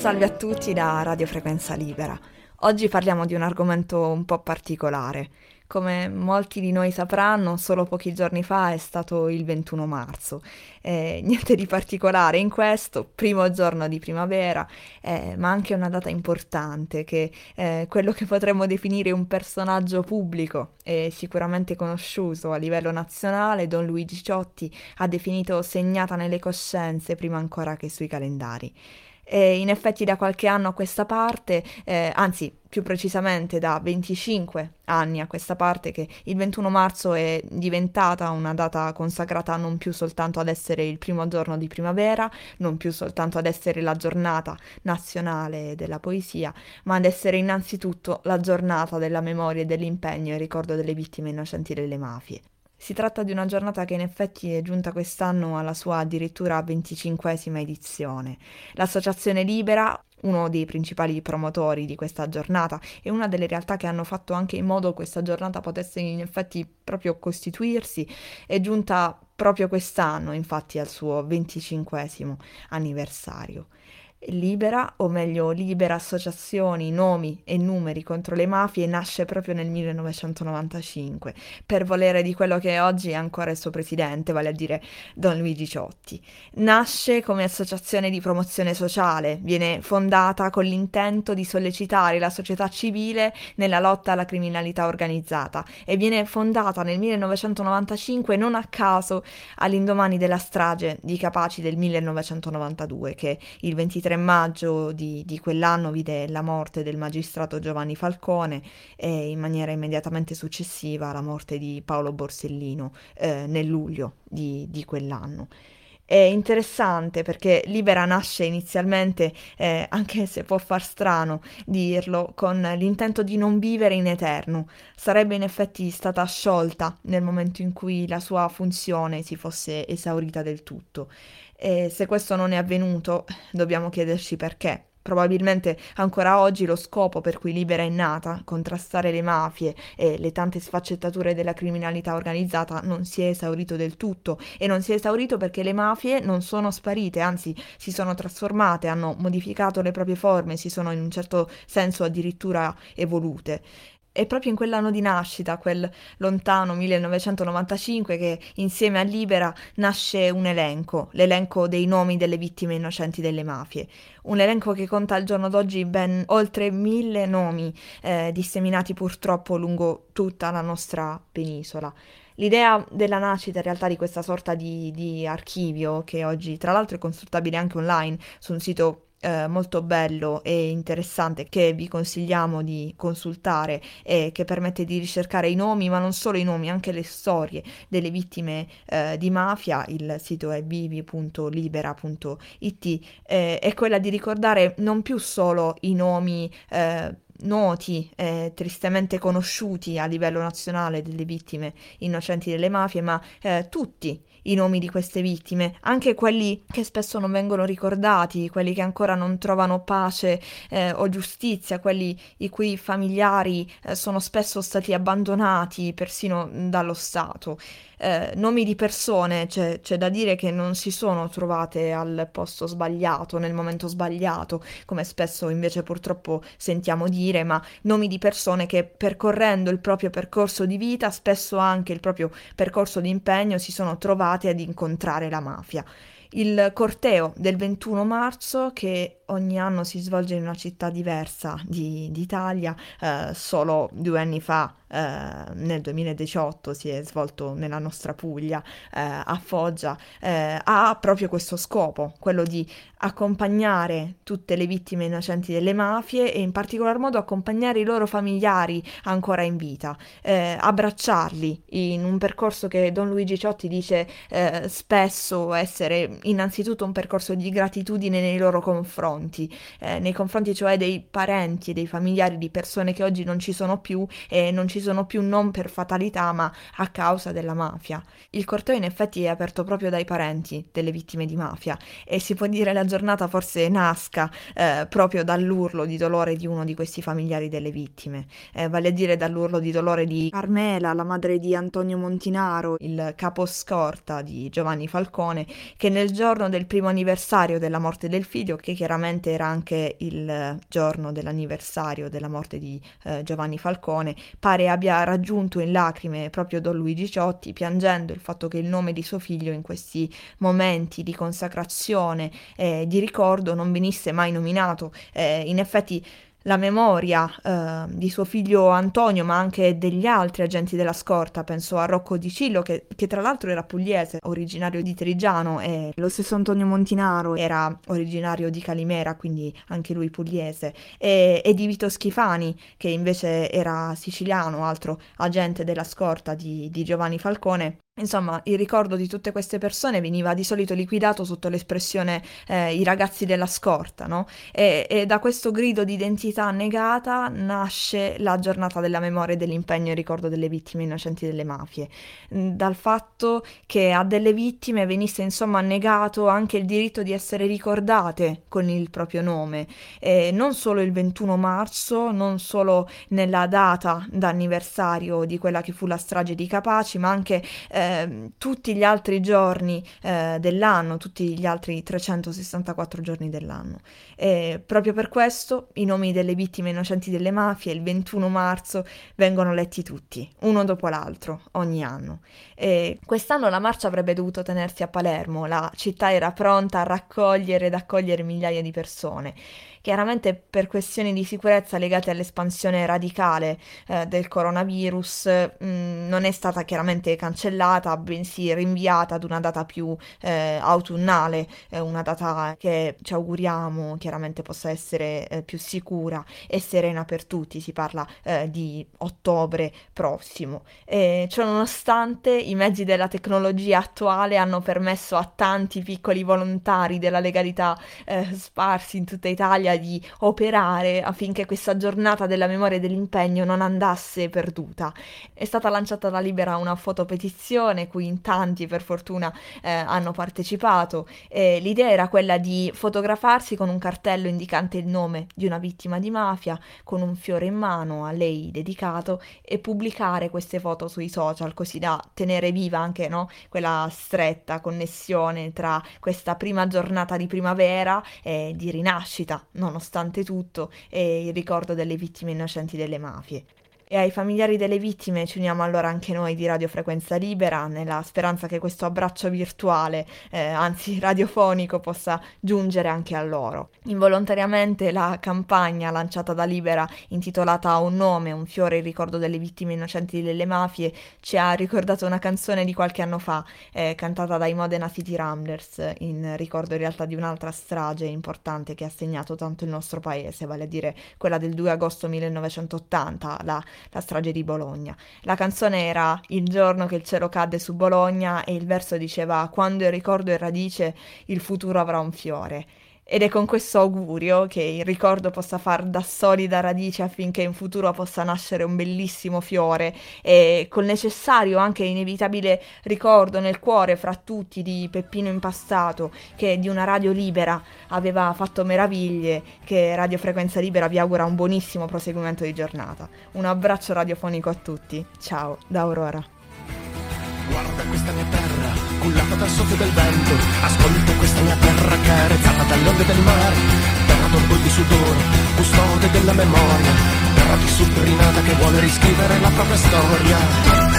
Salve a tutti da Radio Frequenza Libera. Oggi parliamo di un argomento un po' particolare. Come molti di noi sapranno, solo pochi giorni fa è stato il 21 marzo. Eh, niente di particolare in questo, primo giorno di primavera, eh, ma anche una data importante che eh, quello che potremmo definire un personaggio pubblico e sicuramente conosciuto a livello nazionale, Don Luigi Ciotti, ha definito segnata nelle coscienze prima ancora che sui calendari. E in effetti da qualche anno a questa parte, eh, anzi più precisamente da 25 anni a questa parte, che il 21 marzo è diventata una data consacrata non più soltanto ad essere il primo giorno di primavera, non più soltanto ad essere la giornata nazionale della poesia, ma ad essere innanzitutto la giornata della memoria e dell'impegno e ricordo delle vittime innocenti delle mafie. Si tratta di una giornata che in effetti è giunta quest'anno alla sua addirittura 25esima edizione. L'Associazione Libera, uno dei principali promotori di questa giornata e una delle realtà che hanno fatto anche in modo che questa giornata potesse in effetti proprio costituirsi, è giunta proprio quest'anno, infatti, al suo 25esimo anniversario. Libera, o meglio Libera Associazioni, Nomi e Numeri contro le mafie nasce proprio nel 1995 per volere di quello che oggi è ancora il suo presidente, vale a dire Don Luigi Ciotti. Nasce come associazione di promozione sociale, viene fondata con l'intento di sollecitare la società civile nella lotta alla criminalità organizzata e viene fondata nel 1995 non a caso all'indomani della strage di Capaci del 1992 che il 23 3 maggio di, di, quell'anno vide la morte del magistrato Giovanni Falcone e in maniera immediatamente successiva la morte di Paolo Borsellino eh, nel luglio di, di quell'anno è interessante perché Libera nasce inizialmente, eh, anche se può far strano dirlo, con l'intento di non vivere in eterno. Sarebbe in effetti stata sciolta nel momento in cui la sua funzione si fosse esaurita del tutto. E se questo non è avvenuto, dobbiamo chiederci perché. Probabilmente ancora oggi lo scopo per cui Libera è nata, contrastare le mafie e le tante sfaccettature della criminalità organizzata, non si è esaurito del tutto e non si è esaurito perché le mafie non sono sparite, anzi si sono trasformate, hanno modificato le proprie forme, si sono in un certo senso addirittura evolute. È proprio in quell'anno di nascita, quel lontano 1995, che insieme a Libera nasce un elenco, l'elenco dei nomi delle vittime innocenti delle mafie. Un elenco che conta al giorno d'oggi ben oltre mille nomi eh, disseminati purtroppo lungo tutta la nostra penisola. L'idea della nascita in realtà di questa sorta di, di archivio, che oggi tra l'altro è consultabile anche online su un sito eh, molto bello e interessante che vi consigliamo di consultare e che permette di ricercare i nomi, ma non solo i nomi, anche le storie delle vittime eh, di mafia. Il sito è vivi.libera.it, eh, è quella di ricordare non più solo i nomi eh, noti e tristemente conosciuti a livello nazionale delle vittime innocenti delle mafie, ma eh, tutti i nomi di queste vittime, anche quelli che spesso non vengono ricordati, quelli che ancora non trovano pace eh, o giustizia, quelli i cui familiari eh, sono spesso stati abbandonati persino dallo Stato. Eh, nomi di persone, c'è, c'è, da dire che non si sono trovate al posto sbagliato, nel momento sbagliato, come spesso invece purtroppo sentiamo dire, ma nomi di persone che percorrendo il proprio percorso di vita, spesso anche il proprio percorso di impegno, si sono trovate ad incontrare la mafia. Il corteo del 21 marzo che ogni anno si svolge in una città diversa di, d'Italia, eh, solo due anni fa eh, nel 2018 si è svolto nella nostra Puglia, eh, a Foggia, eh, ha proprio questo scopo, quello di accompagnare tutte le vittime innocenti delle mafie e in particolar modo accompagnare i loro familiari ancora in vita, eh, abbracciarli in un percorso che Don Luigi Ciotti dice eh, spesso essere innanzitutto un percorso di gratitudine nei loro confronti, eh, nei confronti cioè dei parenti e dei familiari di persone che oggi non ci sono più e non ci sono più non per fatalità ma a causa della mafia. Il corteo in effetti è aperto proprio dai parenti delle vittime di mafia e si può dire la giornata forse nasca eh, proprio dall'urlo di dolore di uno di questi familiari delle vittime, eh, vale a dire dall'urlo di dolore di Carmela, la madre di Antonio Montinaro, il capo scorta di Giovanni Falcone, che nel giorno del primo anniversario della morte del figlio, che chiaramente ovviamente era anche il giorno dell'anniversario della morte di eh, Giovanni Falcone, pare abbia raggiunto in lacrime proprio Don Luigi Ciotti, piangendo il fatto che il nome di suo figlio in questi momenti di consacrazione e di ricordo non venisse mai nominato. Eh, in effetti la memoria eh, di suo figlio Antonio, ma anche degli altri agenti della scorta, penso a Rocco Di Cillo, che, che, tra l'altro era pugliese, originario di Trigiano, e lo stesso Antonio Montinaro era originario di Calimera, quindi anche lui pugliese, e, e di Vito Schifani, che invece era siciliano, altro agente della scorta di, di Giovanni Falcone. Insomma, il ricordo di tutte queste persone veniva di solito liquidato sotto l'espressione eh, i ragazzi della scorta, no? E, e, da questo grido di identità negata nasce la giornata della memoria e dell'impegno in ricordo delle vittime innocenti delle mafie, mm, dal fatto che a delle vittime venisse insomma negato anche il diritto di essere ricordate con il proprio nome, e non solo il 21 marzo, non solo nella data d'anniversario di quella che fu la strage di Capaci, ma anche eh, Ehm, tutti gli altri giorni eh, dell'anno, tutti gli altri 364 giorni dell'anno. E proprio per questo i nomi delle vittime innocenti delle mafie il 21 marzo vengono letti tutti, uno dopo l'altro, ogni anno. E quest'anno la marcia avrebbe dovuto tenersi a Palermo, la città era pronta a raccogliere ed accogliere migliaia di persone. Chiaramente per questioni di sicurezza legate all'espansione radicale eh, del coronavirus mh, mm, non è stata chiaramente cancellata, bensì rinviata ad una data più eh, autunnale, eh, una data che ci auguriamo chiaramente possa essere eh, più sicura e serena per tutti, si parla eh, di ottobre prossimo. E ciò nonostante i mezzi della tecnologia attuale hanno permesso a tanti piccoli volontari della legalità eh, sparsi in tutta Italia voglia di operare affinché questa giornata della memoria e dell'impegno non andasse perduta. È stata lanciata da Libera una fotopetizione cui in tanti per fortuna eh, hanno partecipato e l'idea era quella di fotografarsi con un cartello indicante il nome di una vittima di mafia con un fiore in mano a lei dedicato e pubblicare queste foto sui social così da tenere viva anche no, quella stretta connessione tra questa prima giornata di primavera e di rinascita nonostante tutto, e il ricordo delle vittime innocenti delle mafie. E ai familiari delle vittime ci uniamo allora anche noi di Radio Frequenza Libera, nella speranza che questo abbraccio virtuale, eh, anzi radiofonico, possa giungere anche a loro. Involontariamente la campagna lanciata da Libera, intitolata Un nome, un fiore in ricordo delle vittime innocenti delle mafie, ci ha ricordato una canzone di qualche anno fa, eh, cantata dai Modena City Ramblers, in ricordo in realtà di un'altra strage importante che ha segnato tanto il nostro paese, vale a dire quella del 2 agosto 1980, la la strage di Bologna. La canzone era Il giorno che il cielo cadde su Bologna e il verso diceva Quando il ricordo è radice, il futuro avrà un fiore. Ed è con questo augurio che il ricordo possa far da solida radice affinché in futuro possa nascere un bellissimo fiore e col necessario anche inevitabile ricordo nel cuore fra tutti di Peppino Impastato che di una radio libera aveva fatto meraviglie, che Radio Frequenza Libera vi augura un buonissimo proseguimento di giornata. Un abbraccio radiofonico a tutti. Ciao, da Aurora. Guarda questa mia terra, cullata dal soffio del vento. Ascolta questa mia terra carezzata dalle onde del mare. Terra d'orgoglio e sudore, custode della memoria. Terra di rinata che vuole riscrivere la propria storia.